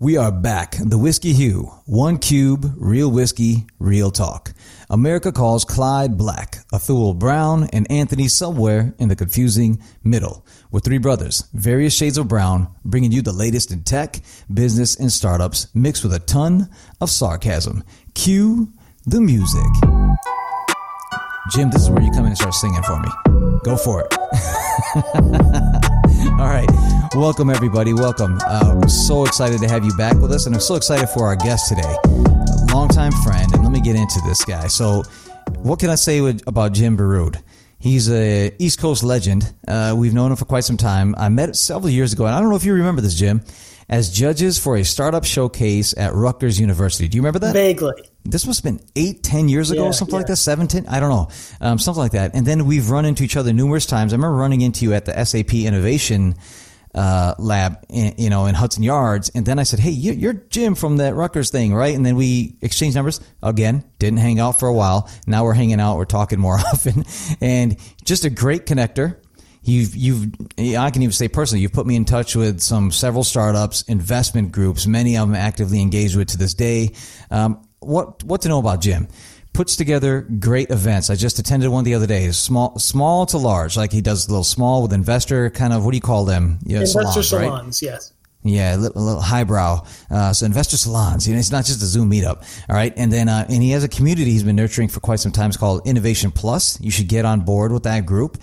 We are back. The Whiskey Hue. One cube, real whiskey, real talk. America calls Clyde Black, Athul Brown, and Anthony somewhere in the confusing middle. We're three brothers, various shades of brown, bringing you the latest in tech, business, and startups, mixed with a ton of sarcasm. Cue the music. Jim, this is where you come in and start singing for me. Go for it. All right. Welcome, everybody. Welcome. Uh, so excited to have you back with us, and I'm so excited for our guest today. A longtime friend, and let me get into this guy. So, what can I say with, about Jim Baroud? He's a East Coast legend. Uh, we've known him for quite some time. I met several years ago, and I don't know if you remember this, Jim, as judges for a startup showcase at Rutgers University. Do you remember that? Vaguely. This must have been eight, ten years ago, Yeah, something like that, seven, ten, I don't know, um, something like that. And then we've run into each other numerous times. I remember running into you at the SAP Innovation uh, Lab, in, you know, in Hudson Yards. And then I said, "Hey, you- you're Jim from that Rutgers thing, right?" And then we exchanged numbers again. Didn't hang out for a while. Now we're hanging out. We're talking more often, and just a great connector. You've, you've, I can even say personally, you've put me in touch with some several startups, investment groups, many of them actively engaged with to this day. Um, what, what to know about Jim? Puts together great events. I just attended one the other day. Small, small to large. Like he does a little small with investor kind of, what do you call them? Yeah, Investor salons, right? salons, yes. Yeah, a little, a little highbrow. Uh, so investor salons. You know, it's not just a Zoom meetup. All right, and then uh, and he has a community he's been nurturing for quite some time. It's called Innovation Plus. You should get on board with that group.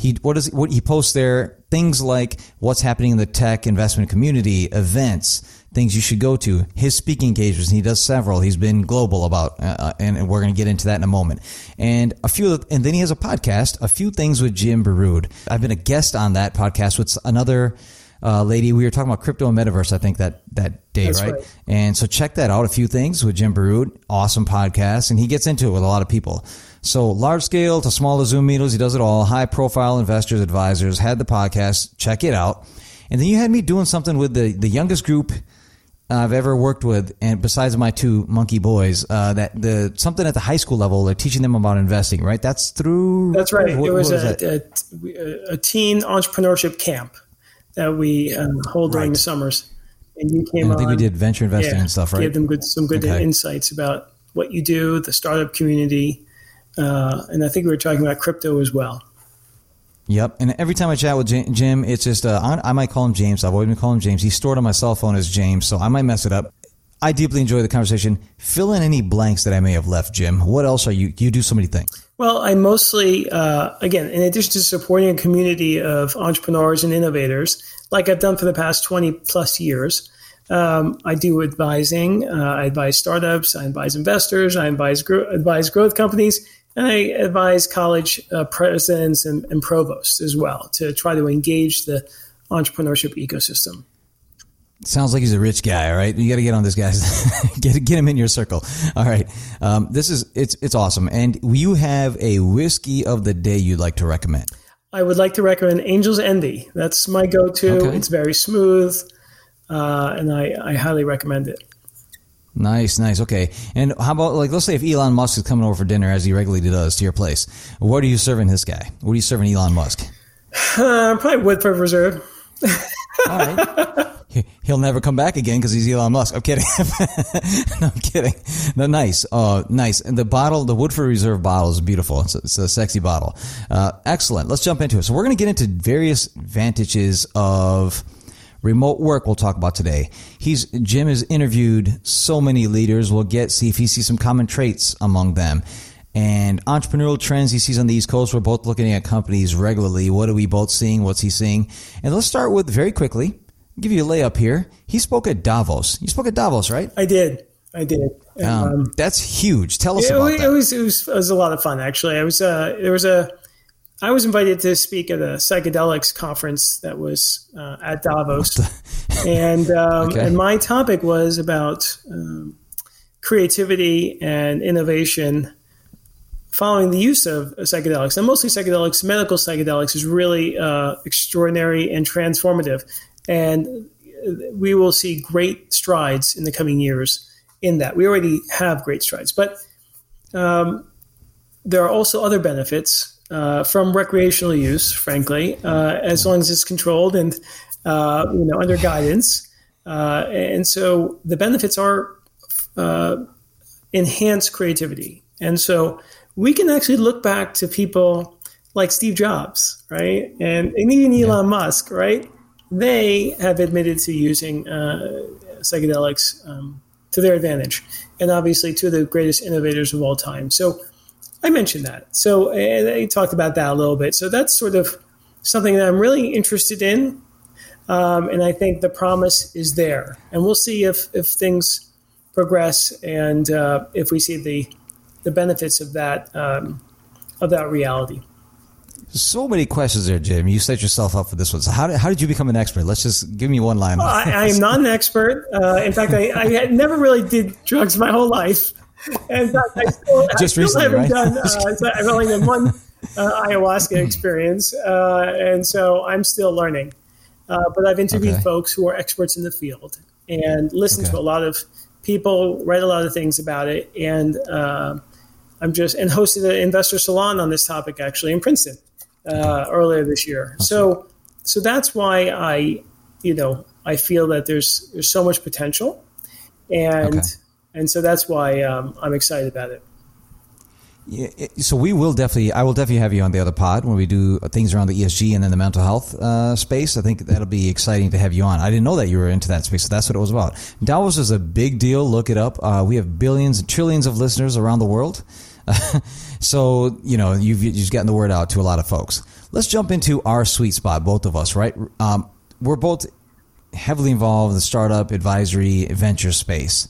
He what is what he posts there? Things like what's happening in the tech investment community, events, things you should go to. His speaking engagements. And he does several. He's been global about, uh, and we're going to get into that in a moment. And a few, and then he has a podcast. A few things with Jim Baroud. I've been a guest on that podcast with another uh, lady. We were talking about crypto and metaverse, I think that that day, right? right. And so check that out. A few things with Jim Baroud, awesome podcast, and he gets into it with a lot of people. So large scale to smaller Zoom meetings, he does it all. High profile investors, advisors had the podcast. Check it out. And then you had me doing something with the the youngest group. I've ever worked with, and besides my two monkey boys, uh, that the something at the high school level, they're teaching them about investing, right? That's through. That's right. what- it was a, a, a teen entrepreneurship camp that we um, hold during Right. the summers. And you came And I think we did venture investing yeah, and stuff, right? Gave them good, some good Okay. insights about what you do, the startup community, uh, and I think we were talking about crypto as well. Yep. And every time I chat with Jim, it's just, uh, I, might call him James. I've always been calling him James. He's stored on my cell phone as James, so I might mess it up. I deeply enjoy the conversation. Fill in any blanks that I may have left, Jim. What else are you, you do so many things. Well, I mostly, uh, again, in addition to supporting a community of entrepreneurs and innovators, like I've done for the past 20 plus years, um, I do advising. Uh, I advise startups, I advise investors, I advise, gro- advise growth companies, and I advise college uh, presidents and, and provosts as well to try to engage the entrepreneurship ecosystem. Sounds like he's a rich guy, all right? You got to get on this guy's get get him in your circle. All right. Um, this is it's it's awesome. And you have a whiskey of the day you'd like to recommend. I would like to recommend Angel's Envy. That's my go to. Okay. It's very smooth, uh, and I, I highly recommend it. Nice, nice. Okay. And how about like let's say if Elon Musk is coming over for dinner as he regularly does to your place, what are you serving this guy? What are you serving Elon Musk? Uh, probably Woodford Reserve. All right. He- He'll never come back again because he's Elon Musk. I'm kidding. no, I'm kidding. No, nice. Uh, nice. And the bottle, the Woodford Reserve bottle is beautiful. It's a, it's a sexy bottle. Uh, excellent. Let's jump into it. So we're going to get into various advantages of remote work we'll talk about today. He's Jim has interviewed so many leaders. We'll get see if he sees some common traits among them. And entrepreneurial trends he sees on the East Coast. We're both looking at companies regularly. What are we both seeing? What's he seeing? And let's start with very quickly. Give you a layup here. He spoke at Davos. You spoke at Davos, right? I did. I did. And, Um, um, that's huge. Tell us it, about it, that. was, it was it was a lot of fun actually. I was uh, there was a I was invited to speak at a psychedelics conference that was uh, at Davos, and um, Okay. and my topic was about um, creativity and innovation following the use of psychedelics, and mostly psychedelics, medical psychedelics, is really uh, extraordinary and transformative. And we will see great strides in the coming years in that. We already have great strides, but um, there are also other benefits uh, from recreational use, frankly, uh, as long as it's controlled and uh, you know under guidance. Uh, and so the benefits are uh, enhanced creativity. And so we can actually look back to people like Steve Jobs, right? And, and even Elon yeah. Musk, right? They have admitted to using uh, psychedelics um, to their advantage. And obviously, two of the greatest innovators of all time. So I mentioned that. So I talked about that a little bit. So that's sort of something that I'm really interested in. Um, and I think the promise is there. And we'll see if, if things progress and uh, if we see the, the benefits of that, um, of that reality. So many questions there, Jim. You set yourself up for this one. So how did, how did you become an expert? Let's just give me one line. Well, I, I, am not an expert. Uh, in fact, I, I never really did drugs my whole life. And I still, just I still recently, haven't right? done. Uh, I've only done one uh, ayahuasca experience, uh, and so I'm still learning. Uh, but I've interviewed okay. folks who are experts in the field and listened okay. to a lot of people, read a lot of things about it, and uh, I'm just and hosted an investor salon on this topic actually in Princeton uh, earlier this year. So, so that's why I, you know, I feel that there's there's so much potential, and okay. And so that's why um, I'm excited about it. Yeah, so we will definitely, I will definitely have you on the other pod when we do things around the ESG and then the mental health uh, space. I think that'll be exciting to have you on. I didn't know that you were into that space, so that's what it was about. Davos is a big deal. Look it up. Uh, we have billions and trillions of listeners around the world. so, you know, you've, you've gotten the word out to a lot of folks. Let's jump into our sweet spot, both of us, right? Um, we're both heavily involved in the startup advisory venture space.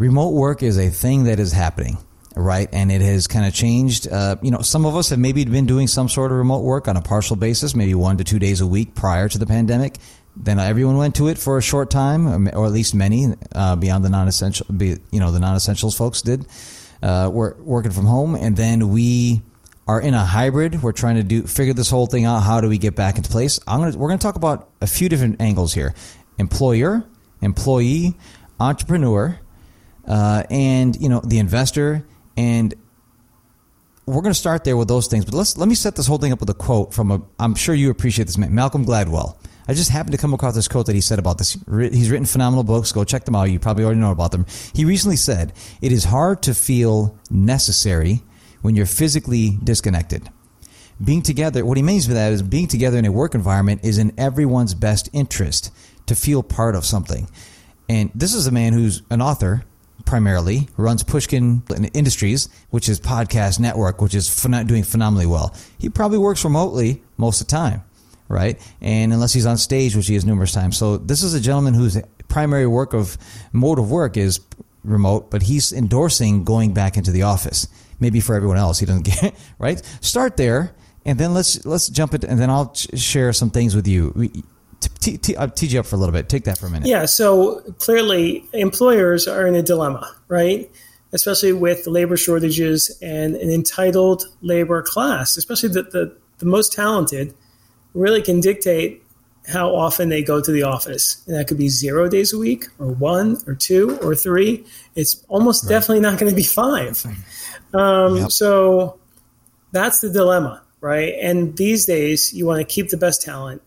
Remote work is a thing that is happening, right? And it has kind of changed. Uh, you know, some of us have maybe been doing some sort of remote work on a partial basis, maybe one to two days a week prior to the pandemic. Then everyone went to it for a short time, or at least many, uh, beyond the non-essential, you know, the non-essentials folks did uh, we're working from home, and then we are in a hybrid. We're trying to do figure this whole thing out. How do we get back into place? I'm gonna we're gonna talk about a few different angles here: employer, employee, entrepreneur, uh, and you know the investor. And we're going to start there with those things. But let's let me set this whole thing up with a quote from a. I'm sure you appreciate this man, Malcolm Gladwell. I just happened to come across this quote that he said about this. He's written phenomenal books. Go check them out. You probably already know about them. He recently said, It is hard to feel necessary when you're physically disconnected. Being together, what he means by that is being together in a work environment is in everyone's best interest to feel part of something. And this is a man who's an author primarily, runs Pushkin Industries, which is podcast network, which is doing phenomenally well. He probably works remotely most of the time right? And unless he's on stage, which he is numerous times. So this is a gentleman whose primary work of mode of work is remote, but he's endorsing going back into the office. Maybe for everyone else, he doesn't get it, right. Start there, and then let's let's jump it, and then I'll share some things with you. T- t- I'll tease you up for a little bit. Take that for a minute. Yeah. So clearly, employers are in a dilemma, right? Especially with labor shortages and an entitled labor class, especially the, the, the most talented really can dictate how often they go to the office. And that could be zero days a week, or one, or two, or three. It's almost right. definitely not going to be five. Um, yep. So that's the dilemma, right? And these days, you want to keep the best talent.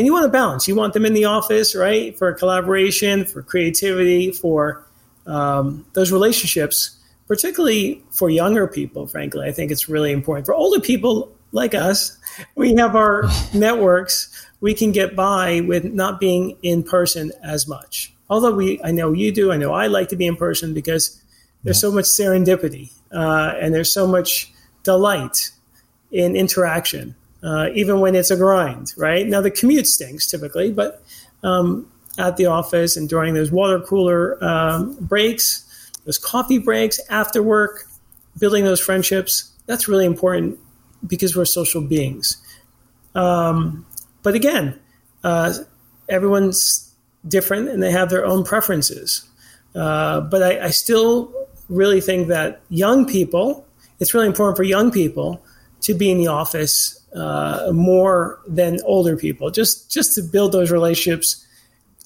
And you want to balance. You want them in the office, right? For collaboration, for creativity, for um, those relationships, particularly for younger people, frankly. I think it's really important. For older people like us, we have our networks. We can get by with not being in person as much. Although we, I know you do. I know I like to be in person because there's yeah. so much serendipity uh, and there's so much delight in interaction, uh, even when it's a grind. Right now, the commute stinks typically, but um, at the office and during those water cooler um, breaks, those coffee breaks after work, building those friendships. That's really important because we're social beings. Um, but again, uh, everyone's different and they have their own preferences. Uh, but I, I, still really think that young people, it's really important for young people to be in the office uh, more than older people, just just to build those relationships,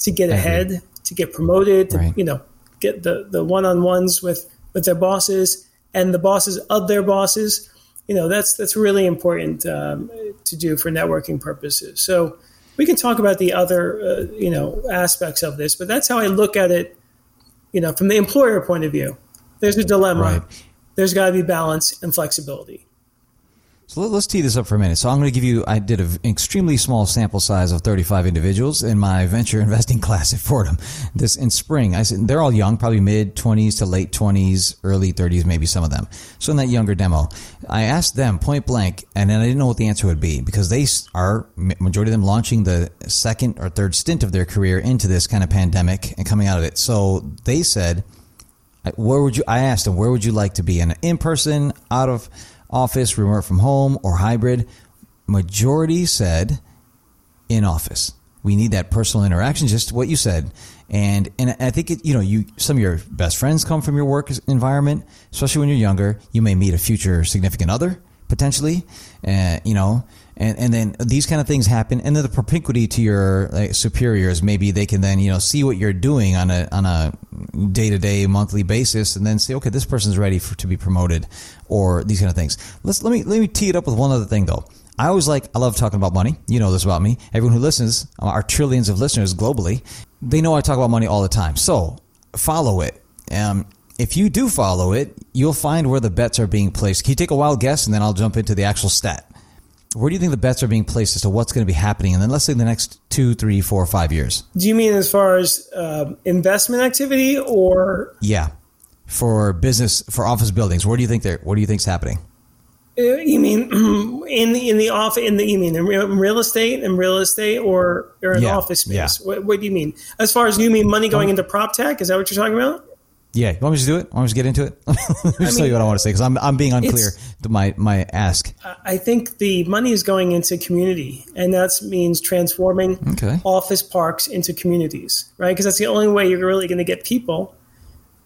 to get ahead, to get promoted, to right. you know get the the one on ones with with their bosses and the bosses of their bosses you know that's that's really important um, to do for networking purposes. So we can talk about the other uh, you know aspects of this, but that's how I look at it. You know, from the employer point of view, there's a dilemma. Right. There's got to be balance and flexibility. So let's tee this up for a minute. So I'm going to give you, I did an extremely small sample size of 35 individuals in my venture investing class at Fordham this in spring. I said, they're all young, probably mid 20s to late 20s, early 30s, maybe some of them. So in that younger demo, I asked them point blank, and then I didn't know what the answer would be because they are, majority of them launching the second or third stint of their career into this kind of pandemic and coming out of it. So they said, where would you, I asked them, where would you like to be? In an in person, out of, office, remote from home, or hybrid. Majority said in office. We need that personal interaction, just what you said. And and I think it, you know you some of your best friends come from your work environment, especially when you're younger. You may meet a future significant other potentially, uh, you know, and and then these kind of things happen, and then the propinquity to your like, superiors, maybe they can then you know see what you're doing on a on a day to day, monthly basis, and then say, okay, this person's ready for to be promoted, or these kind of things. Let's let me let me tee it up with one other thing though. I always like I love talking about money. You know this about me. Everyone who listens, our trillions of listeners globally, they know I talk about money all the time. So follow it. Um, if you do follow it, you'll find where the bets are being placed. Can you take a wild guess, and then I'll jump into the actual stat where do you think the bets are being placed as to what's going to be happening and then let's say the next two three four five years? Do you mean as far as uh, investment activity or? Yeah. For business for office buildings where do you think they're what do you think's happening? Uh, you mean in the in the office in the you mean in real estate in real estate or or in yeah, office space? yeah. what, what do you mean? As far as you mean money going into prop tech is that what you're talking about yeah, you want me to do it? Want me to get into it? Let me just mean, tell you what I want to say because I'm I'm being unclear to my my ask. I think the money is going into community, and that means transforming okay. office parks into communities, right? Because that's the only way you're really going to get people,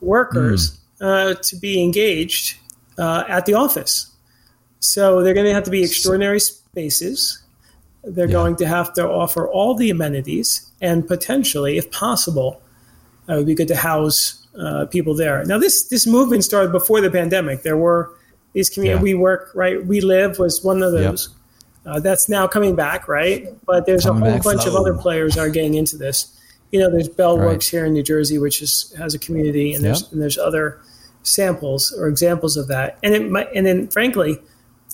workers, mm. uh, to be engaged uh, at the office. So they're going to have to be extraordinary spaces. They're yeah. going to have to offer all the amenities, and potentially, if possible, it would be good to house uh, people there. Now, this this movement started before the pandemic. There were these community yeah. WeWork, right? WeLive was one of those. Yep. Uh, that's now coming back, right? But there's coming a whole bunch flow. of other players are getting into this. You know, there's Bellworks right. here in New Jersey, which is has a community, and there's yep. and there's other samples or examples of that. And it might, and then frankly,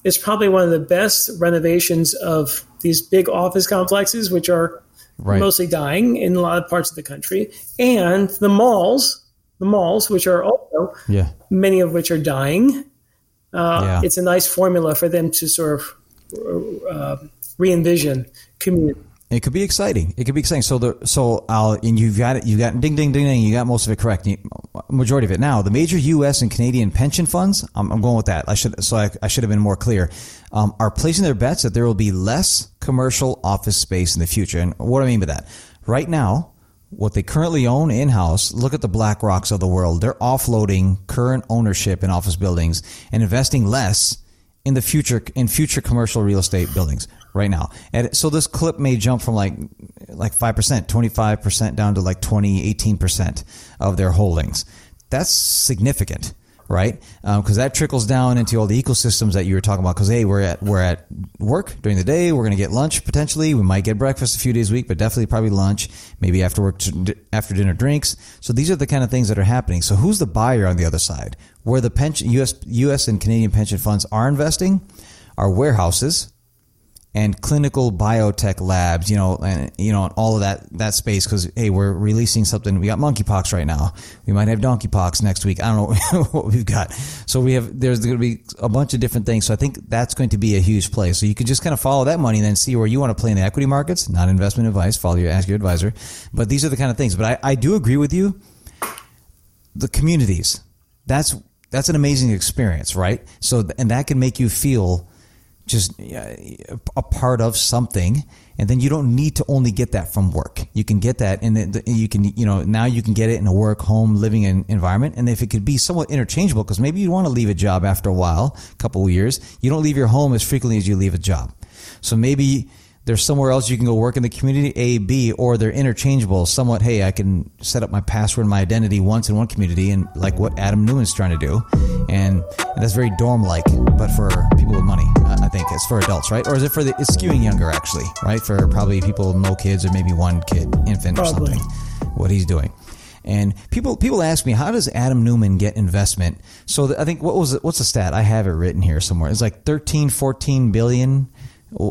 it's probably one of the best renovations of these big office complexes, which are right. mostly dying in a lot of parts of the country, and the malls the malls, which are also yeah. many of which are dying. Uh, yeah. It's a nice formula for them to sort of uh, re envision community. It could be exciting. It could be exciting. So the so I'll and you've got it. You got ding ding ding ding. You got most of it correct. Majority of it. Now the major U.S. and Canadian pension funds. I'm, I'm going with that. I should so I, I should have been more clear. Um, are placing their bets that there will be less commercial office space in the future. And what do I mean by that? Right now, what they currently own in house, look at the BlackRocks of the world. They're offloading current ownership in office buildings and investing less in the future in future commercial real estate buildings right now. And so this clip may jump from like like 5%, 25% down to like 20, 18% of their holdings. That's significant right? Because um, that trickles down into all the ecosystems that you were talking about. Because hey, we're at we're at work during the day. We're going to get lunch potentially. We might get breakfast a few days a week, but definitely probably lunch. Maybe after work, after dinner drinks. So these are the kind of things that are happening. So who's the buyer on the other side? Where the pension U.S. U.S. and Canadian pension funds are investing are warehouses and clinical biotech labs, you know, and you know, all of that that space. Because hey, we're releasing something. We got monkeypox right now. We might have donkeypox next week. I don't know what we've got. So we have there's going to be a bunch of different things. So I think that's going to be a huge play. So you can just kind of follow that money and then see where you want to play in the equity markets. Not investment advice. Follow your ask your advisor. But these are the kind of things. But I, I do agree with you. The communities. That's that's an amazing experience, right? So and that can make you feel just a part of something and then you don't need to only get that from work. You can get that and you can you know now you can get it in a work home living environment and if it could be somewhat interchangeable because maybe you want to leave a job after a while a couple of years you don't leave your home as frequently as you leave a job. So maybe there's somewhere else you can go work in the community A, B, or they're interchangeable. Somewhat, hey, I can set up my password and my identity once in one community, and like what Adam Neumann's trying to do, and, and that's very dorm-like, but for people with money, uh, I think it's for adults, right? Or is it for the? It's skewing younger, actually, right? For probably people no kids or maybe one kid, infant probably. or something. What he's doing. And people people ask me, how does Adam Neumann get investment? So I think what was it, what's the stat? I have it written here somewhere. It's like 13, 14 billion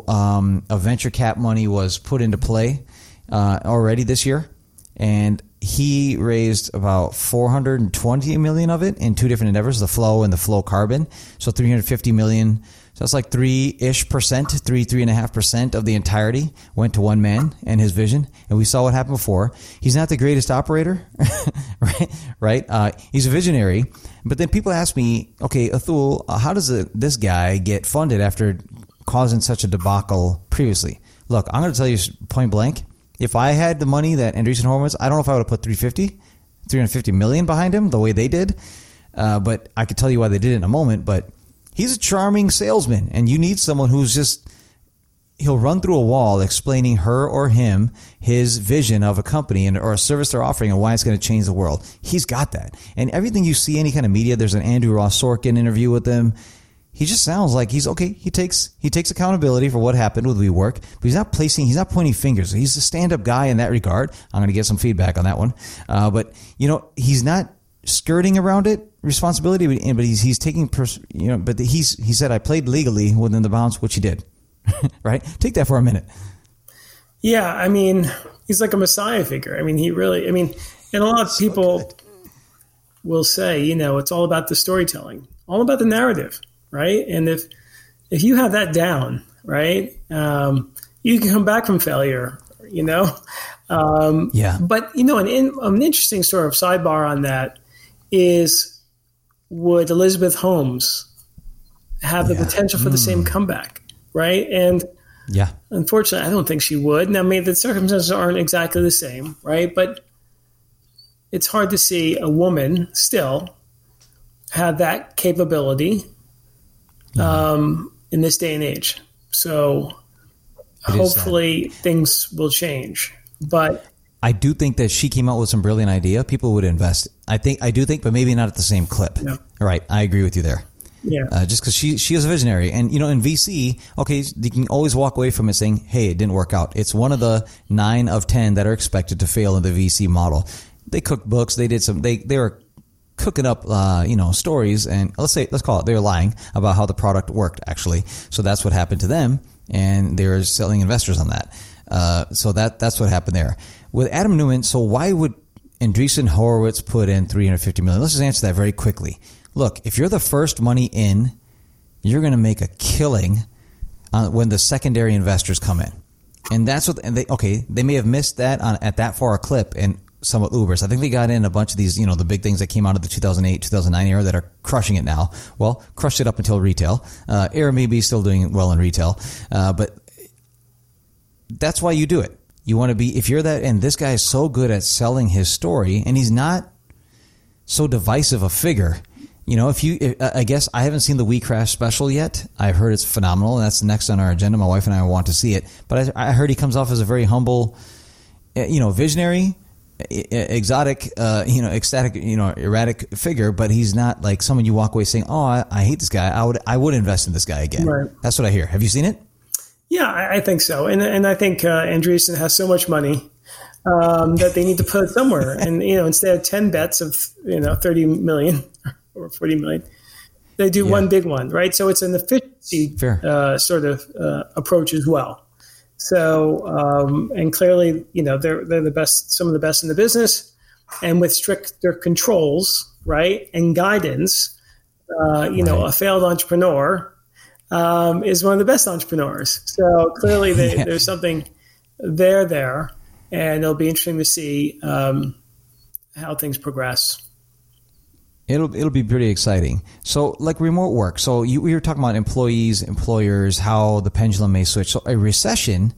um, of venture cap money was put into play uh, already this year, and he raised about 420 million of it in two different endeavors: the flow and the Flowcarbon. So 350 million. So that's like three ish percent, three three and a half percent of the entirety went to one man and his vision. And we saw what happened before. He's not the greatest operator, right? Right? Uh, he's a visionary. But then people ask me, okay, Athul, uh, how does this guy get funded after causing such a debacle previously. Look, I'm going to tell you point blank. If I had the money that Andreessen Horowitz, I don't know if I would have put 350, 350 million behind him the way they did. Uh, but I could tell you why they did it in a moment. But he's a charming salesman, and you need someone who's just he'll run through a wall explaining her or him his vision of a company and or a service they're offering and why it's going to change the world. He's got that. And everything you see any kind of media, there's an Andrew Ross Sorkin interview with him he just sounds like he's okay. He takes he takes accountability for what happened with WeWork, but he's not placing he's not pointing fingers. He's a stand up guy in that regard. I'm going to get some feedback on that one, uh, but you know he's not skirting around it responsibility, but, he's he's taking pers- you know. But he's he said I played legally within the bounds, which he did. right? Take that for a minute. Yeah, I mean he's like a messiah figure. I mean he really. I mean, and a lot of people good. will say you know it's all about the storytelling, all about the narrative right? And if if you have that down, right, um, you can come back from failure, you know. Um, yeah. But you know, an an interesting sort of sidebar on that is would Elizabeth Holmes have the yeah. potential for mm. the same hmm. comeback, right? And yeah, unfortunately, I don't think she would. Now, maybe the circumstances aren't exactly the same, right? But it's hard to see a woman still have that capability um, in this day and age. So hopefully things will change. But I do think that she came out with some brilliant idea. People would invest. I think I do think, but maybe not at the same clip. Yeah. All right, I agree with you there. Yeah. Uh, just because she she is a visionary, and you know, in VC, okay, you can always walk away from it saying, "Hey, it didn't work out." It's one of the nine of ten that are expected to fail in the VC model. They cooked books. They did some. They they were cooking up, uh, you know, stories and let's say, let's call it, they're lying about how the product worked actually. So that's what happened to them. And they're selling investors on that. Uh, so that, that's what happened there with Adam Neumann. So why would Andreessen Horowitz put in 350 million? Let's just answer that very quickly. Look, if you're the first money in, you're going to make a killing uh, when the secondary investors come in. And that's what, and they, okay, they may have missed that on, at that far a clip. And somewhat Ubers. I think they got in a bunch of these, you know, the big things that came out of the 2008, 2009 era that are crushing it now. Well, crushed it up until retail. Uh, Air may be still doing well in retail, uh, but that's why you do it. You want to be, if you're that, and this guy is so good at selling his story, and he's not so divisive a figure. You know, if you, I guess I haven't seen the We Crash special yet. I've heard it's phenomenal, and that's next on our agenda. My wife and I want to see it. But I, I heard he comes off as a very humble, eh, you know, visionary, exotic, uh, you know, ecstatic, you know, erratic figure, but he's not like someone you walk away saying, "Oh, I, I hate this guy. I would, I would invest in this guy again." Right. That's what I hear. Have you seen it? Yeah, I, I think so, and and I think uh, Andreessen has so much money um, that they need to put it somewhere, and you know, instead of ten bets of you know thirty million or forty million, they do yeah. one big one, right? So it's an efficiency uh, sort of uh, approach as well. So, um, and clearly, you know, they're, they're the best, some of the best in the business. And with stricter controls, right, and guidance, uh, you right. know, a failed entrepreneur um, is one of the best entrepreneurs. So clearly, they, yeah. there's something there there, and it'll be interesting to see um, how things progress. It'll it'll be pretty exciting. So, like remote work. So you we were talking about employees, employers, how the pendulum may switch. So a recession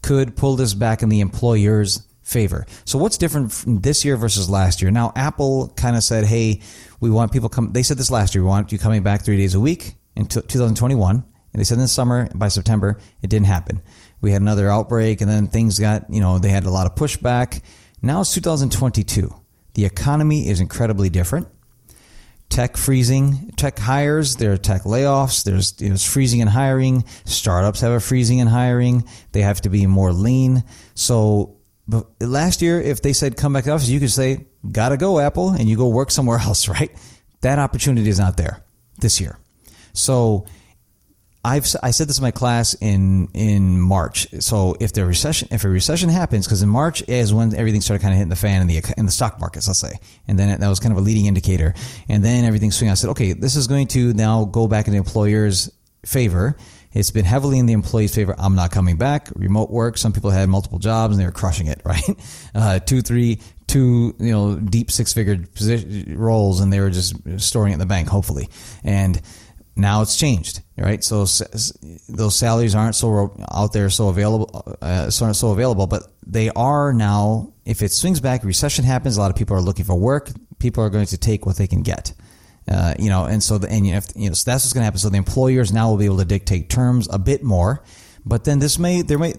could pull this back in the employer's favor. So what's different this year versus last year? Now Apple kind of said, "Hey, we want people come." They said this last year. We want you coming back three days a week in 2021. And they said in the summer, by September, it didn't happen. We had another outbreak and then things got, you know, they had a lot of pushback. Now it's 2022. The economy is incredibly different. Tech freezing, tech hires, there are tech layoffs, there's, there's freezing in hiring. Startups have a freezing in hiring. They have to be more lean. So last year, if they said come back to office, you could say, gotta go, Apple, and you go work somewhere else, right? That opportunity is not there this year. So I've I said this in my class in in March. So if the recession if a recession happens, because in March is when everything started kind of hitting the fan in the in the stock markets, let's say, and then that was kind of a leading indicator, and then everything swing. I said, okay, this is going to now go back in the employer's favor. It's been heavily in the employee's favor. I'm not coming back. Remote work. Some people had multiple jobs and they were crushing it, right? Uh, two, three, two, you know, deep six figure roles and they were just storing it in the bank, hopefully. And now it's changed, right? So those salaries aren't so out there, so available, uh, so, so available, but they are now. If it swings back, recession happens. A lot of people are looking for work. People are going to take what they can get. Uh, you know, and so the, and you if, you know, so that's what's going to happen. So the employers now will be able to dictate terms a bit more, but then this may there may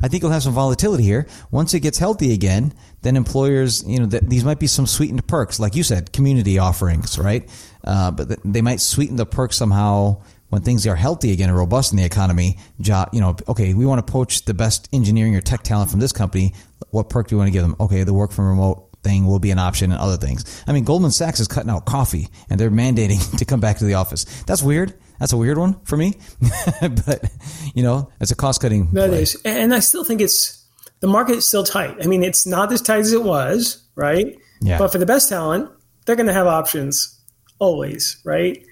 I think you'll have some volatility here. Once it gets healthy again, then employers, you know, th- these might be some sweetened perks, like you said, community offerings, right? Uh, but th- they might sweeten the perks somehow when things are healthy again and robust in the economy. Job, you know, okay, we want to poach the best engineering or tech talent from this company. What perk do you want to give them? Okay, the work from remote thing will be an option and other things. I mean, Goldman Sachs is cutting out coffee and they're mandating to come back to the office. That's weird. That's a weird one for me, but you know, it's a cost cutting. That play. is, and I still think it's the market is still tight. I mean, it's not as tight as it was, right? Yeah. But for the best talent, they're going to have options always, right?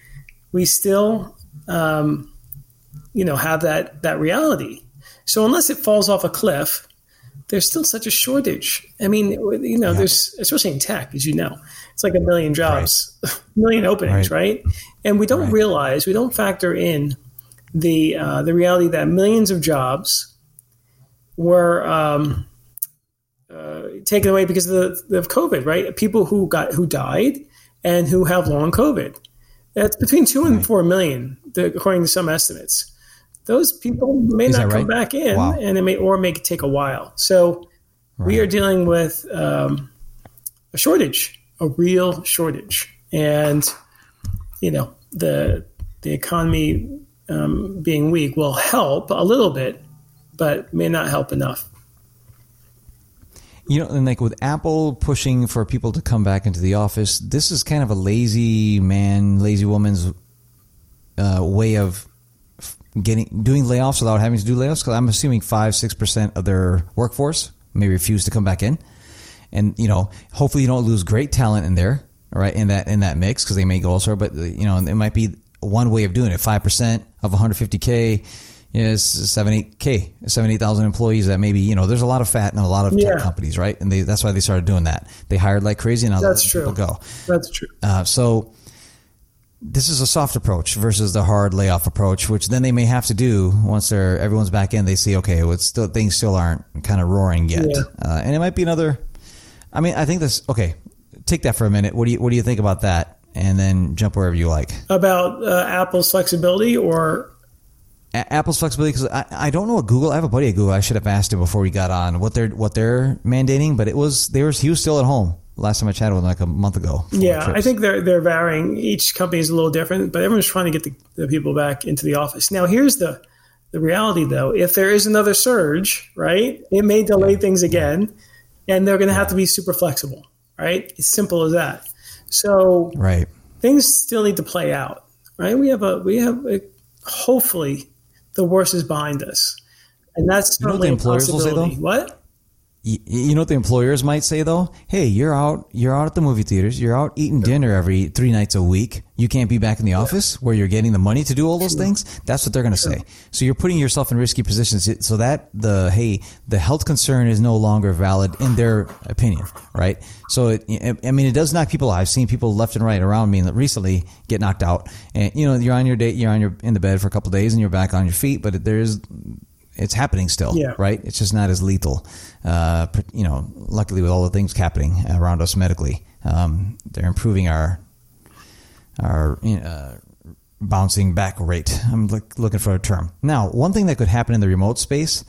We still, um, you know, have that that reality. So unless it falls off a cliff, there's still such a shortage. I mean, you know, yeah. there's especially in tech, as you know, it's like a million jobs, right. million openings, right. right. And we don't right. realize, we don't factor in the uh, the reality that millions of jobs were um, uh, taken away because of, the, of COVID, right? People who got who died and who have long COVID. That's between two and four million, according to some estimates those people may Is not come right? back in, wow. and it may or may take a while. So right. we are dealing with um, a shortage, a real shortage, and you know the the economy um, being weak will help a little bit, but may not help enough. You know, and like with Apple pushing for people to come back into the office, this is kind of a lazy man, lazy woman's uh, way of getting doing layoffs without having to do layoffs? Because I'm assuming five six percent of their workforce may refuse to come back in, and you know, hopefully you don't lose great talent in there, right? In that in that mix because they may go elsewhere. But you know, it might be one way of doing it. Five percent of 150k is seven eight k seven eight thousand employees that maybe you know there's a lot of fat in a lot of tech companies right and they, that's why they started doing that they hired like crazy and now that's true. go that's true uh, so this is a soft approach versus the hard layoff approach, which then they may have to do once they're everyone's back in. They see, okay, well, still things still aren't kind of roaring yet, yeah. uh, and it might be another. I mean, I think this. Okay, take that for a minute. What do you What do you think about that? And then jump wherever you like. About uh, Apple's flexibility, or a- Apple's flexibility, because I, I don't know what Google. I have a buddy at Google. I should have asked him before we got on what they're what they're mandating, but it was they were he was still at home last time I chatted with them like a month ago. Yeah, I think they're they're varying. Each company is a little different, but everyone's trying to get the, the people back into the office. Now, here's the the reality though. If there is another surge, right, it may delay yeah. things again, and they're going to have to be super flexible, right? It's simple as that. So, right, things still need to play out, right? We have a we have a, hopefully the worst is behind us, and that's certainly you know a possibility. What? You know what the employers might say though? Hey, you're out, you're out at the movie theaters, you're out eating dinner every three nights a week. You can't be back in the office where you're getting the money to do all those things. That's what they're going to say. So you're putting yourself in risky positions so that the, hey, the health concern is no longer valid in their opinion, right? So it, I mean, it does knock people out. I've seen people left and right around me recently get knocked out and, you know, you're on your date, you're on your, in the bed for a couple days and you're back on your feet, but there is, it's happening still, yeah. right? It's just not as lethal. Uh, you know, luckily with all the things happening around us medically, um, they're improving our our uh, bouncing back rate. I'm look, looking for a term. Now, one thing that could happen in the remote space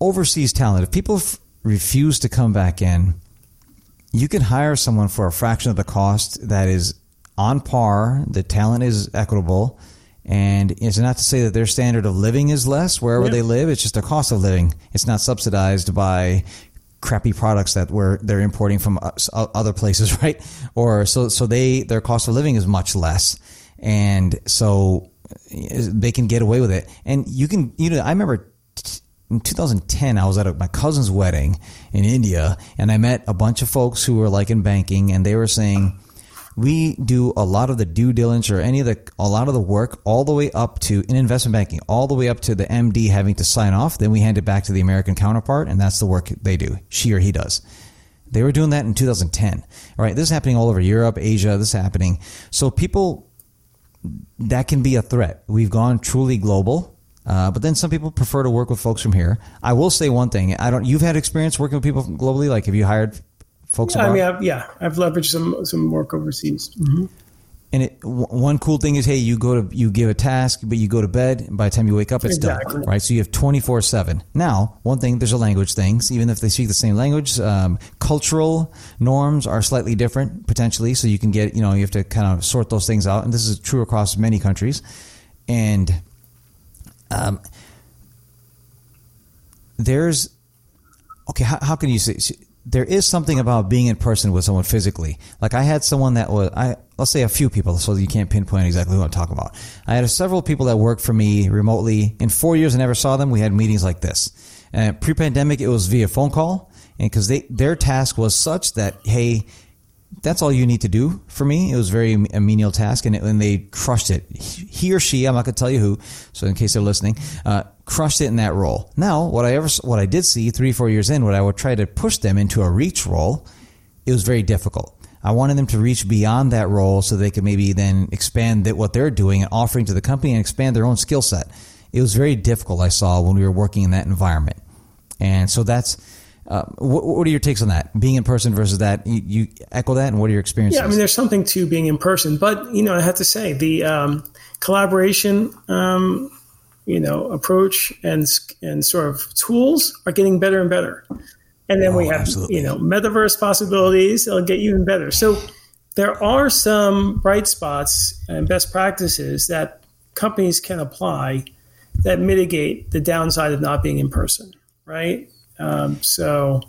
overseas talent, if people f- refuse to come back in, you can hire someone for a fraction of the cost that is on par, the talent is equitable, and it's not to say that their standard of living is less wherever yeah. they live, it's just their cost of living. It's not subsidized by crappy products that we're they're importing from other places, right? Or so so they their cost of living is much less, and so they can get away with it. And you can you know I remember. in 2010, I was at a, my cousin's wedding in India, and I met a bunch of folks who were like in banking, and they were saying, we do a lot of the due diligence or any of the a lot of the work all the way up to in investment banking all the way up to the md having to sign off then we hand it back to the american counterpart and that's the work they do she or he does they were doing that in 2010 all right this is happening all over europe asia this is happening so people that can be a threat we've gone truly global uh, but then some people prefer to work with folks from here. I will say one thing: I don't. You've had experience working with people globally. Like, have you hired folks? Yeah, I mean, I've, yeah, I've leveraged some some work overseas. Mm-hmm. And it, w- one cool thing is, hey, you go to you give a task, but you go to bed, and by the time you wake up, it's exactly. done, right? So you have twenty four seven. Now, one thing, there's a language things. Even if they speak the same language, um, cultural norms are slightly different potentially. So you can get, you know, you have to kind of sort those things out, and this is true across many countries. And um, there's okay. How, how can you say? There is something about being in person with someone physically. Like I had someone that was, I let's say a few people, so you can't pinpoint exactly who I'm talking about. I had several people that worked for me remotely. In four years, I never saw them. We had meetings like this. And pre-pandemic, it was via phone call, and because they their task was such that hey, that's all you need to do for me. It was very a menial task, and, it, and they crushed it. He or she, I'm not going to tell you who, so in case they're listening, uh, crushed it in that role. Now, what I ever, what I did see three, four years in, what I would try to push them into a reach role, it was very difficult. I wanted them to reach beyond that role so they could maybe then expand that what they're doing and offering to the company and expand their own skill set. It was very difficult. I saw when we were working in that environment, and so that's uh, what, what, are your takes on that? Being in person versus that, you, you, echo that, and what are your experiences? Yeah, I mean, there's something to being in person, but you know, I have to say the um, collaboration, um, you know, approach and and sort of tools are getting better and better. And then oh, we have, absolutely. you know, metaverse possibilities. It'll get even better. So there are some bright spots and best practices that companies can apply that mitigate the downside of not being in person, right? Um, so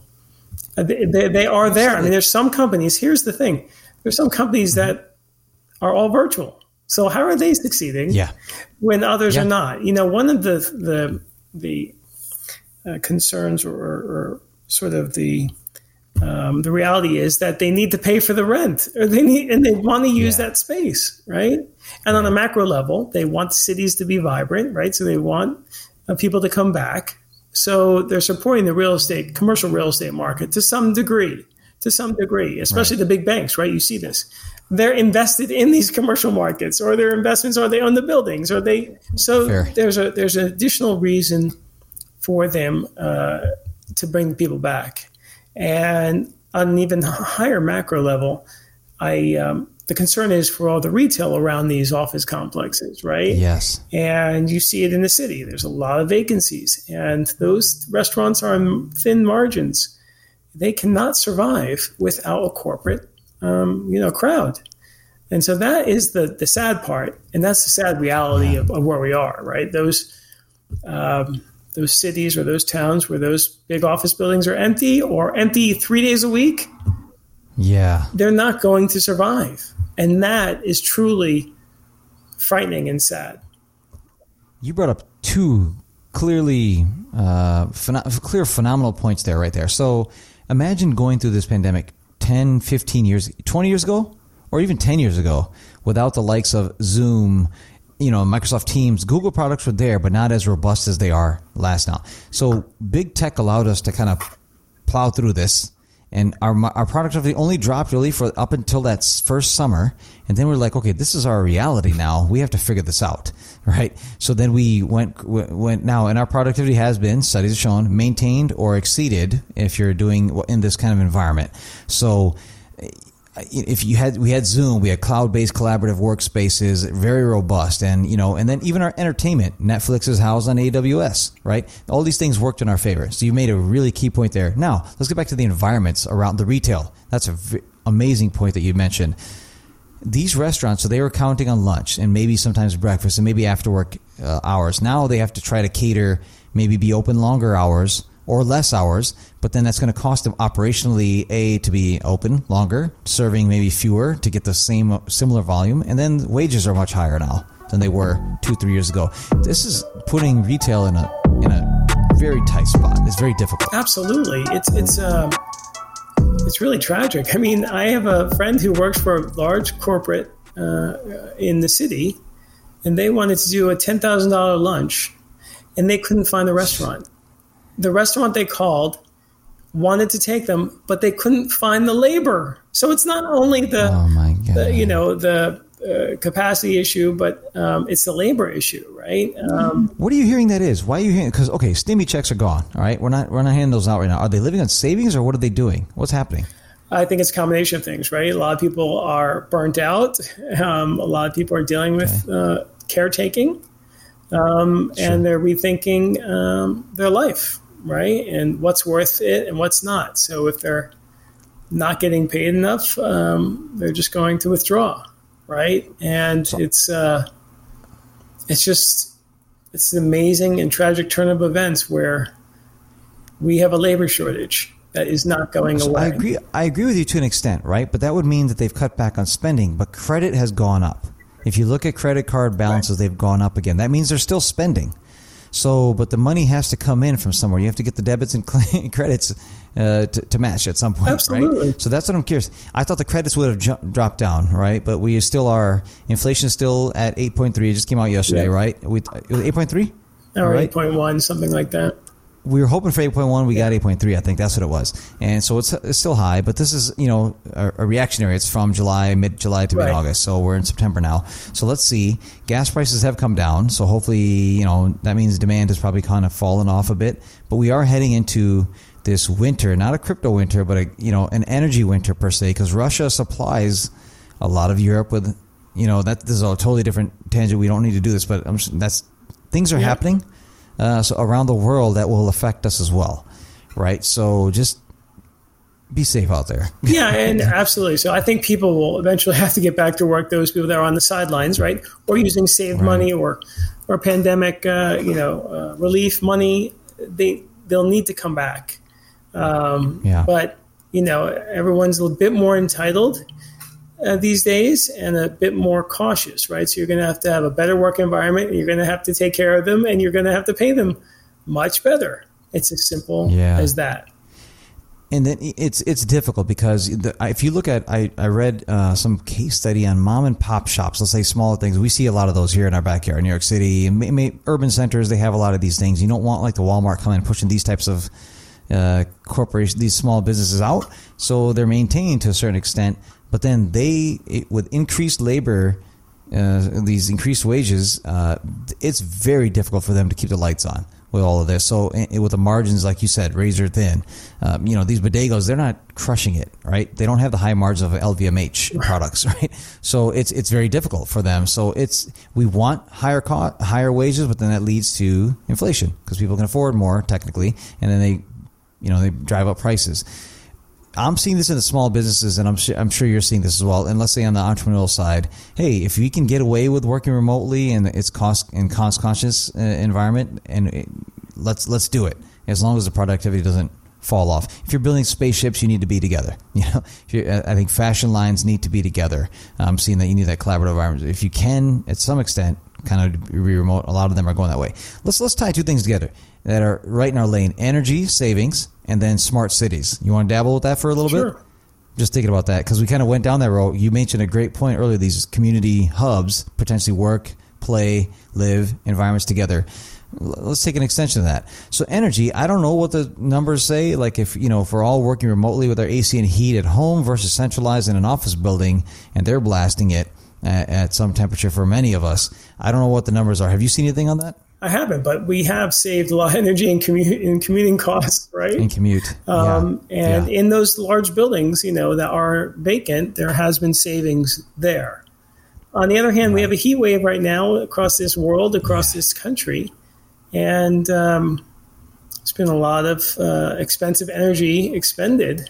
uh, they, they, are there. I mean, there's some companies. Here's the thing: there's some companies that are all virtual. So how are they succeeding? Yeah. When others yeah. are not. You know, one of the the the uh, concerns or, or, sort of the um, the reality is that they need to pay for the rent, or they need and they want to use yeah. that space, right? And on a macro level, they want cities to be vibrant, right? So they want uh, people to come back. So they're supporting the real estate, commercial real estate market to some degree, to some degree, especially right. the big banks, right? You see this. They're invested in these commercial markets or their investments or they own the buildings or they, so Fair. there's a, there's an additional reason for them uh, to bring people back. And on an even higher macro level, I, um, the concern is for all the retail around these office complexes, right? Yes. And you see it in the city. There's a lot of vacancies, and those restaurants are on thin margins. They cannot survive without a corporate, um, you know, crowd. And so that is the the sad part, and that's the sad reality of, of, where we are, right? Those um, those cities or those towns where those big office buildings are empty or empty three days a week. Yeah, they're not going to survive. And that is truly frightening and sad. You brought up two clearly uh, phen- clear phenomenal points there right there. So imagine going through this pandemic 10, 15 years, 20 years ago, or even 10 years ago without the likes of Zoom, you know, Microsoft Teams, Google products were there, but not as robust as they are last now. So big tech allowed us to kind of plow through this and our our productivity only dropped really for up until that first summer, and then we're like, okay, this is our reality now. We have to figure this out, right? So then we went went now, and our productivity has been studies have shown maintained or exceeded if you're doing in this kind of environment. So if you had we had Zoom, we had cloud-based collaborative workspaces, very robust, and you know, and then even our entertainment, Netflix is housed on AWS, right? All these things worked in our favor. So you made a really key point there. Now let's get back to the environments around the retail. That's a v- amazing point that you mentioned. These restaurants, so they were counting on lunch and maybe sometimes breakfast and maybe after work uh, hours. Now they have to try to cater, maybe be open longer hours or less hours, but then that's going to cost them operationally a to be open longer, serving maybe fewer to get the same similar volume, and then wages are much higher now than they were two three years ago. This is putting retail in a in a very tight spot. It's very difficult. Absolutely, it's it's um, it's really tragic. I mean, I have a friend who works for a large corporate uh, in the city, and they wanted to do a ten thousand dollar lunch, and they couldn't find a restaurant the restaurant they called wanted to take them, but they couldn't find the labor. So it's not only the, oh the you know the uh, capacity issue, but um, it's the labor issue, right? Um, what are you hearing that is? Why are you hearing? Because okay, stimmy checks are gone. All right, we're not we're not handing those out right now. Are they living on savings or what are they doing? What's happening? I think it's a combination of things, right? A lot of people are burnt out. Um, a lot of people are dealing with okay. uh, caretaking, um, sure. and they're rethinking um, their life right? And what's worth it and what's not. So if they're not getting paid enough, um, they're just going to withdraw, right? And it's uh, it's just it's an amazing and tragic turn of events where we have a labor shortage that is not going so away. I agree. I agree with you to an extent, right? But that would mean that they've cut back on spending, but credit has gone up. If you look at credit card balances, right. they've gone up again. That means they're still spending. So, but the money has to come in from somewhere. You have to get the debits and credits uh, to, to, match at some point, Absolutely. right? So that's what I'm curious. I thought the credits would have ju- dropped down, right? But we still are. Inflation is still at 8.3. It just came out yesterday, yeah. right? We, it was 8.3? Or right? 8.1, something like that we were hoping for 8.1 we got 8.3 i think that's what it was. And so it's, it's still high but this is you know a, a reactionary. It's from july mid-july to mid-august so we're in september now. So let's see. Gas prices have come down. So hopefully you know that means demand has probably kind of fallen off a bit. But we are heading into this winter not a crypto winter but a you know an energy winter per se because russia supplies a lot of europe with you know that this is a totally different tangent. We don't need to do this but I'm, that's things are yeah. happening uh, so around the world that will affect us as well, right? So just be safe out there. yeah, and absolutely. So I think people will eventually have to get back to work. Those people that are on the sidelines, right, or using saved right. money or or pandemic, uh, you know, uh, relief money, they they'll need to come back. Um, yeah. But you know, everyone's a little bit more entitled uh, these days and a bit more cautious, right? So you're going to have to have a better work environment. you're going to have to take care of them, and you're going to have to pay them much better. It's as simple yeah. as that. And then it's it's difficult because the, if you look at I, I read uh, some case study on mom and pop shops. Let's say smaller things. We see a lot of those here in our backyard, in New York City, may, may, urban centers. They have a lot of these things. You don't want like the Walmart coming and pushing these types of uh, corporations, these small businesses out. So they're maintained to a certain extent but then they, it, with increased labor, uh, these increased wages, uh, it's very difficult for them to keep the lights on with all of this. So it, with the margins, like you said, razor thin. Um, you know, these bodegas, they're not crushing it, right? They don't have the high margins of LVMH products, right? So it's it's very difficult for them. So it's we want higher cost, higher wages, but then that leads to inflation because people can afford more technically, and then they, you know, they drive up prices. I'm seeing this in the small businesses, and I'm sure, I'm sure you're seeing this as well. And let's say on the entrepreneurial side, hey, if we can get away with working remotely and it's cost and cost conscious uh, environment, and it, let's let's do it as long as the productivity doesn't fall off. If you're building spaceships, you need to be together. You know, I think fashion lines need to be together. I'm seeing that you need that collaborative environment. If you can, at some extent, kind of be remote, a lot of them are going that way. Let's let's tie two things together that are right in our lane: energy savings and then smart cities. You want to dabble with that for a little sure. bit? Just thinking about that because we kind of went down that road. You mentioned a great point earlier. These community hubs potentially work, play, live environments together. Let's take an extension of that. So energy, I don't know what the numbers say. Like if you know, if we're all working remotely with our AC and heat at home versus centralized in an office building, and they're blasting it at, at some temperature for many of us. I don't know what the numbers are. Have you seen anything on that? I haven't, but we have saved a lot of energy in, commu- in commuting costs, right? In commute. Um, yeah. And yeah. in those large buildings, you know, that are vacant, there has been savings there. On the other hand, right. we have a heat wave right now across this world, across yeah. this country, and um, it's been a lot of uh, expensive energy expended,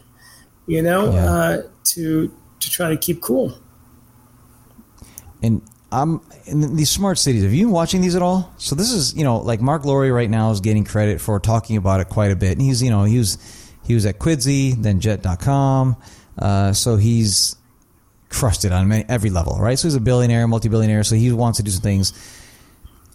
you know, uh, to to try to keep cool. And I'm in these smart cities. Have you been watching these at all? So this is, you know, like Mark Lore right now is getting credit for talking about it quite a bit. And he's, you know, he was he was at Quidsi, then Jet.com. Uh, so he's crushed it on many, every level, right? So he's a billionaire, multi-billionaire. So he wants to do some things.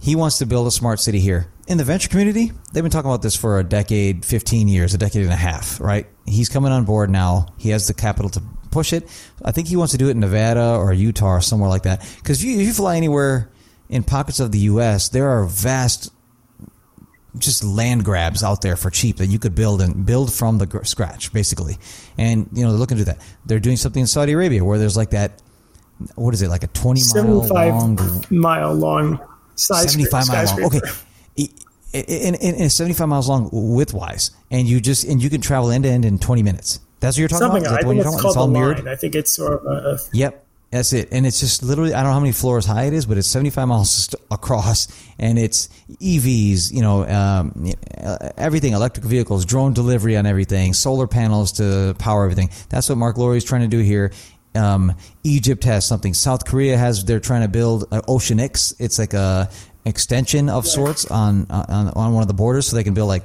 He wants to build a smart city here. In the venture community, they've been talking about this for a decade, 15 years, a decade and a half, right? He's coming on board now. He has the capital to push it. I think he wants to do it in Nevada or Utah or somewhere like that. Because if you, if you fly anywhere in pockets of the U.S., there are vast just land grabs out there for cheap that you could build and build from the scratch basically. And you know they're looking to do that. They're doing something in saudi arabia where there's like that what is it like a 20 mile long mile long 75 mile long. okay. And, it's 75 miles long widthwise. And you just and you can travel end to end in 20 minutes that's what you're talking Something, about? Is that I the one you're talking about? It's all mirrored? I think it's sort of a. Yep. That's it. And it's just literally, I don't know how many floors high it is, but it's 75 miles across and it's EVs, you know, um, everything, electric vehicles, drone delivery on everything, solar panels to power everything. That's what Mark Lore is trying to do here. Um, Egypt has something. South Korea has, they're trying to build uh, Oceanix. It's like a extension of sorts on, on, on one of the borders so they can build like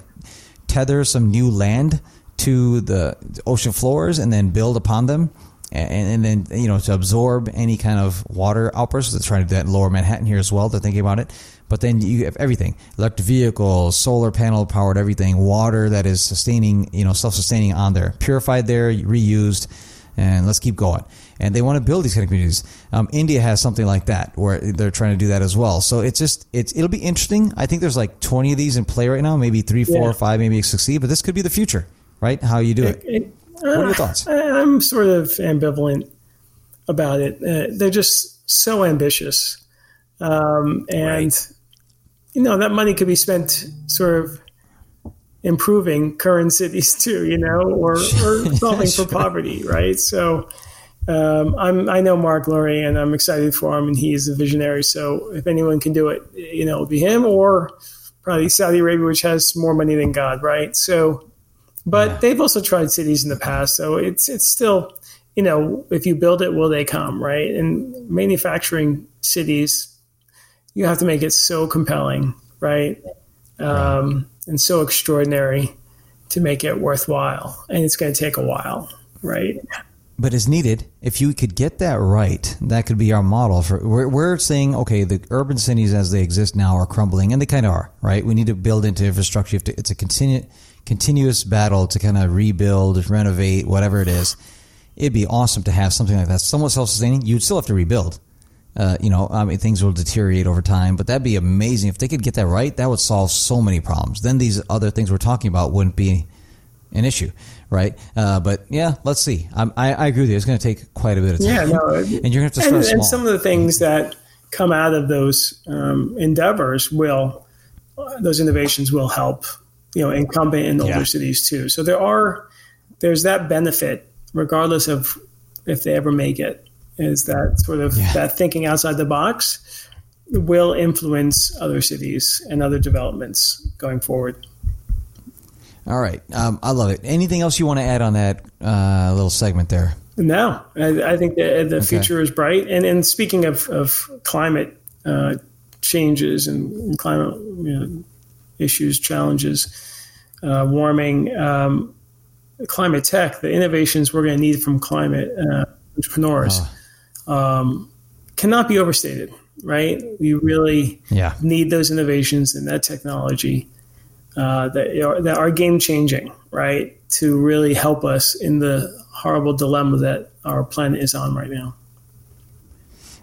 tether some new land to the ocean floors and then build upon them. And, and, then you know to absorb any kind of water outbursts. They're trying to do that in Lower Manhattan here as well. They're thinking about it, but then you have everything: electric vehicles, solar panel powered everything, water that is sustaining, you know, self sustaining on there, purified there, reused, and let's keep going. And they want to build these kind of communities. Um, India has something like that where they're trying to do that as well. So it's just it's it'll be interesting. I think there's like 20 of these in play right now, maybe three, four, yeah. or five, maybe succeed. But this could be the future right? How you do it. it, it what are your thoughts? I'm sort of ambivalent about it. Uh, they're just so ambitious, um, and right. you know that money could be spent sort of improving current cities too, you know, or, or solving sure. for poverty, right? So. Um, I'm, I know Mark Lore and I'm excited for him and he's a visionary. So if anyone can do it, you know, it'll be him or probably Saudi Arabia, which has more money than God, right? So but yeah. they've also tried cities in the past, so it's it's still, you know, if you build it, will they come, right? And manufacturing cities, you have to make it so compelling, right? Um, and so extraordinary to make it worthwhile, and it's going to take a while, right? but is needed. If you could get that right, that could be our model for. We're, we're saying, okay, the urban cities as they exist now are crumbling, and they kind of are, right? We need to build into infrastructure. it's a continu, continuous battle to kind of rebuild, renovate, whatever it is. It'd be awesome to have something like that, somewhat self-sustaining. You'd still have to rebuild. Uh, you know, I mean, things will deteriorate over time, but that'd be amazing if they could get that right. That would solve so many problems. Then these other things we're talking about wouldn't be an issue right? Uh, but yeah, let's see. I, I agree with you. It's going to take quite a bit of time. Yeah, no, and you're going to have to start and, small. And some of the things that come out of those um, endeavors will, those innovations will help, you know, incumbent in older yeah. cities too. So there are, there's that benefit, regardless of if they ever make it, is that sort of yeah. that thinking outside the box will influence other cities and other developments going forward. All right. Um, I love it. Anything else you want to add on that uh, little segment there? No, I, I think the, the okay. future is bright. And, and speaking of, of climate uh, changes and climate you know, issues, challenges, uh, warming, um, climate tech, the innovations we're going to need from climate uh, entrepreneurs oh. um, cannot be overstated, right? We really yeah. need those innovations and that technology uh, that, are, that are game changing, right? To really help us in the horrible dilemma that our planet is on right now.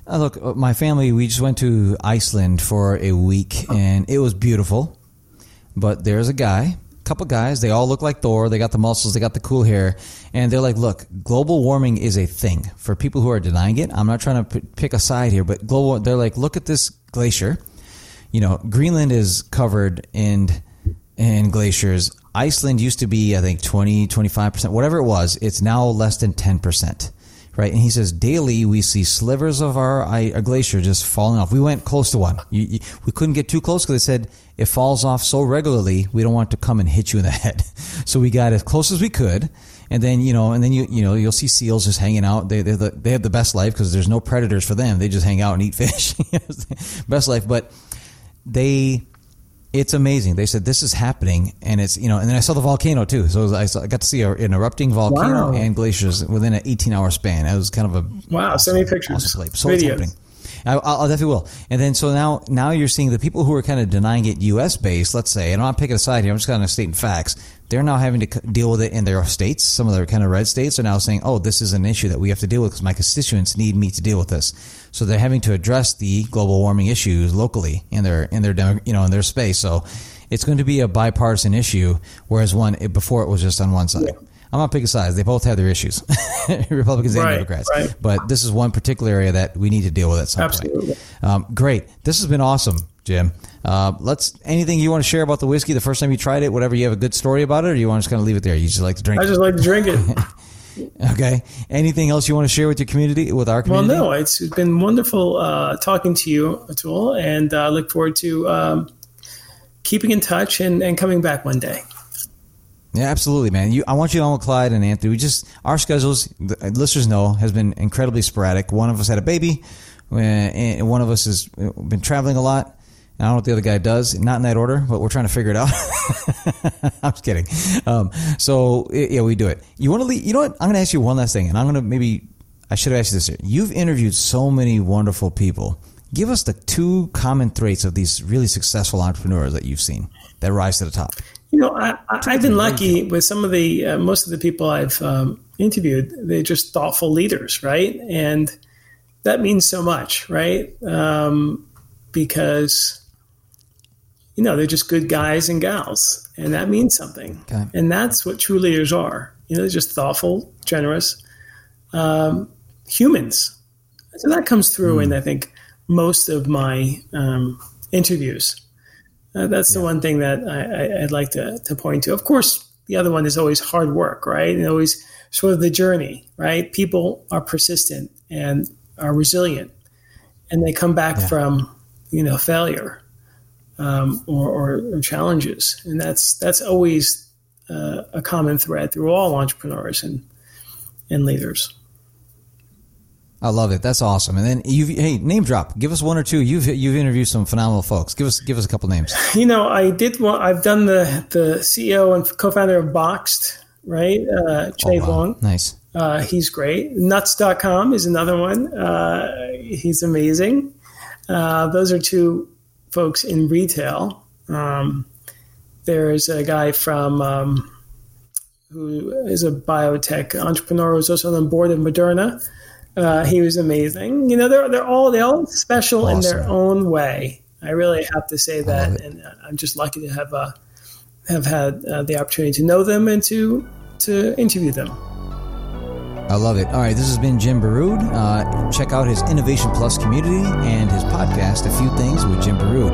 Uh, look, uh, my family, we just went to Iceland for a week and it was beautiful. But there's a guy, a couple guys, they all look like Thor. They got the muscles, they got the cool hair. And they're like, look, global warming is a thing. For people who are denying it, I'm not trying to p- pick a side here, but global, they're like, look at this glacier you know, Greenland is covered in in glaciers. Iceland used to be, I think, 20, 25%, whatever it was. It's now less than 10%. Right. And he says daily we see slivers of our, our glacier just falling off. We went close to one. You, you, we couldn't get too close because they said it falls off so regularly. We don't want to come and hit you in the head. So we got as close as we could. And then, you know, and then you, you know, you'll see seals just hanging out. They, the, they have the best life because there's no predators for them. They just hang out and eat fish. best life. But they, it's amazing. They said this is happening, and it's you know, and then I saw the volcano too. So I, saw, I got to see an erupting volcano wow. and glaciers within an 18 hour span. It was kind of a wow. Awesome, Send me pictures. Awesome so Videos. I, will definitely will. And then so now now you're seeing the people who are kind of denying it U.S. based. Let's say, and I'm not picking a side here. I'm just kind of stating facts. They're now having to deal with it in their states. Some of their kind of red states are now saying, "Oh, this is an issue that we have to deal with because my constituents need me to deal with this." So they're having to address the global warming issues locally in their in their you know in their space. So it's going to be a bipartisan issue, whereas one before it was just on one side. Yeah. I'm not picking sides. They both have their issues, Republicans right, and Democrats. Right. But this is one particular area that we need to deal with at some Absolutely. point. Um, great. This has been awesome, Jim. Uh, let's anything you want to share about the whiskey the first time you tried it, whatever you have a good story about it, or you want to just kind of leave it there? You just like to drink. It. I just like to drink it. okay. Anything else you want to share with your community, with our community? Well, no. It's been wonderful uh, talking to you, Atul, and I uh, look forward to um, keeping in touch and, and coming back one day. Yeah, absolutely, man. You, I want you know with Clyde and Anthony. We just our schedules, the listeners know, has been incredibly sporadic. One of us had a baby, uh, and one of us has been traveling a lot. I don't know what the other guy does, not in that order, but we're trying to figure it out. I'm just kidding. Um, so yeah, we do it. You want to leave? You know what? I'm going to ask you one last thing, and I'm going to maybe I should have asked you this. Here. You've interviewed so many wonderful people. Give us the two common traits of these really successful entrepreneurs that you've seen that rise to the top. You know, I, have been lucky with some of the uh, most of the people I've um, interviewed. They're just thoughtful leaders, right? And that means so much, right? Um, because you know they're just good guys and gals, and that means something. Okay. And that's what true leaders are. You know, they're just thoughtful, generous um, humans. So that comes through mm. in I think most of my um, interviews. Uh, that's yeah. the one thing that I, would like to, to point to. Of course, the other one is always hard work, right? And always sort of the journey, right? People are persistent and are resilient, and they come back yeah. from you know failure um, or, or, or, challenges, and that's that's always uh, a common thread through all entrepreneurs and and leaders. I love it. That's awesome. And then you, hey, name drop. Give us one or two. You've you've interviewed some phenomenal folks. Give us give us a couple names. You know, I did. One, I've done the the CEO and co-founder of Boxed, right? Uh, Chieh oh, wow. Huang. Nice. Uh, he's great. Nuts.com is another one. Uh, he's amazing. Uh, those are two folks in retail. Um, there's a guy from um, who is a biotech entrepreneur who's also on the board of Moderna. Uh, he was amazing. You know, they're they're all they all special awesome. in their own way. I really have to say that, and uh, I'm just lucky to have uh, have had uh, the opportunity to know them and to to interview them. I love it. All right, this has been Jim Barrood. Uh, check out his Innovation Plus community and his podcast, A Few Things with Jim Barrood.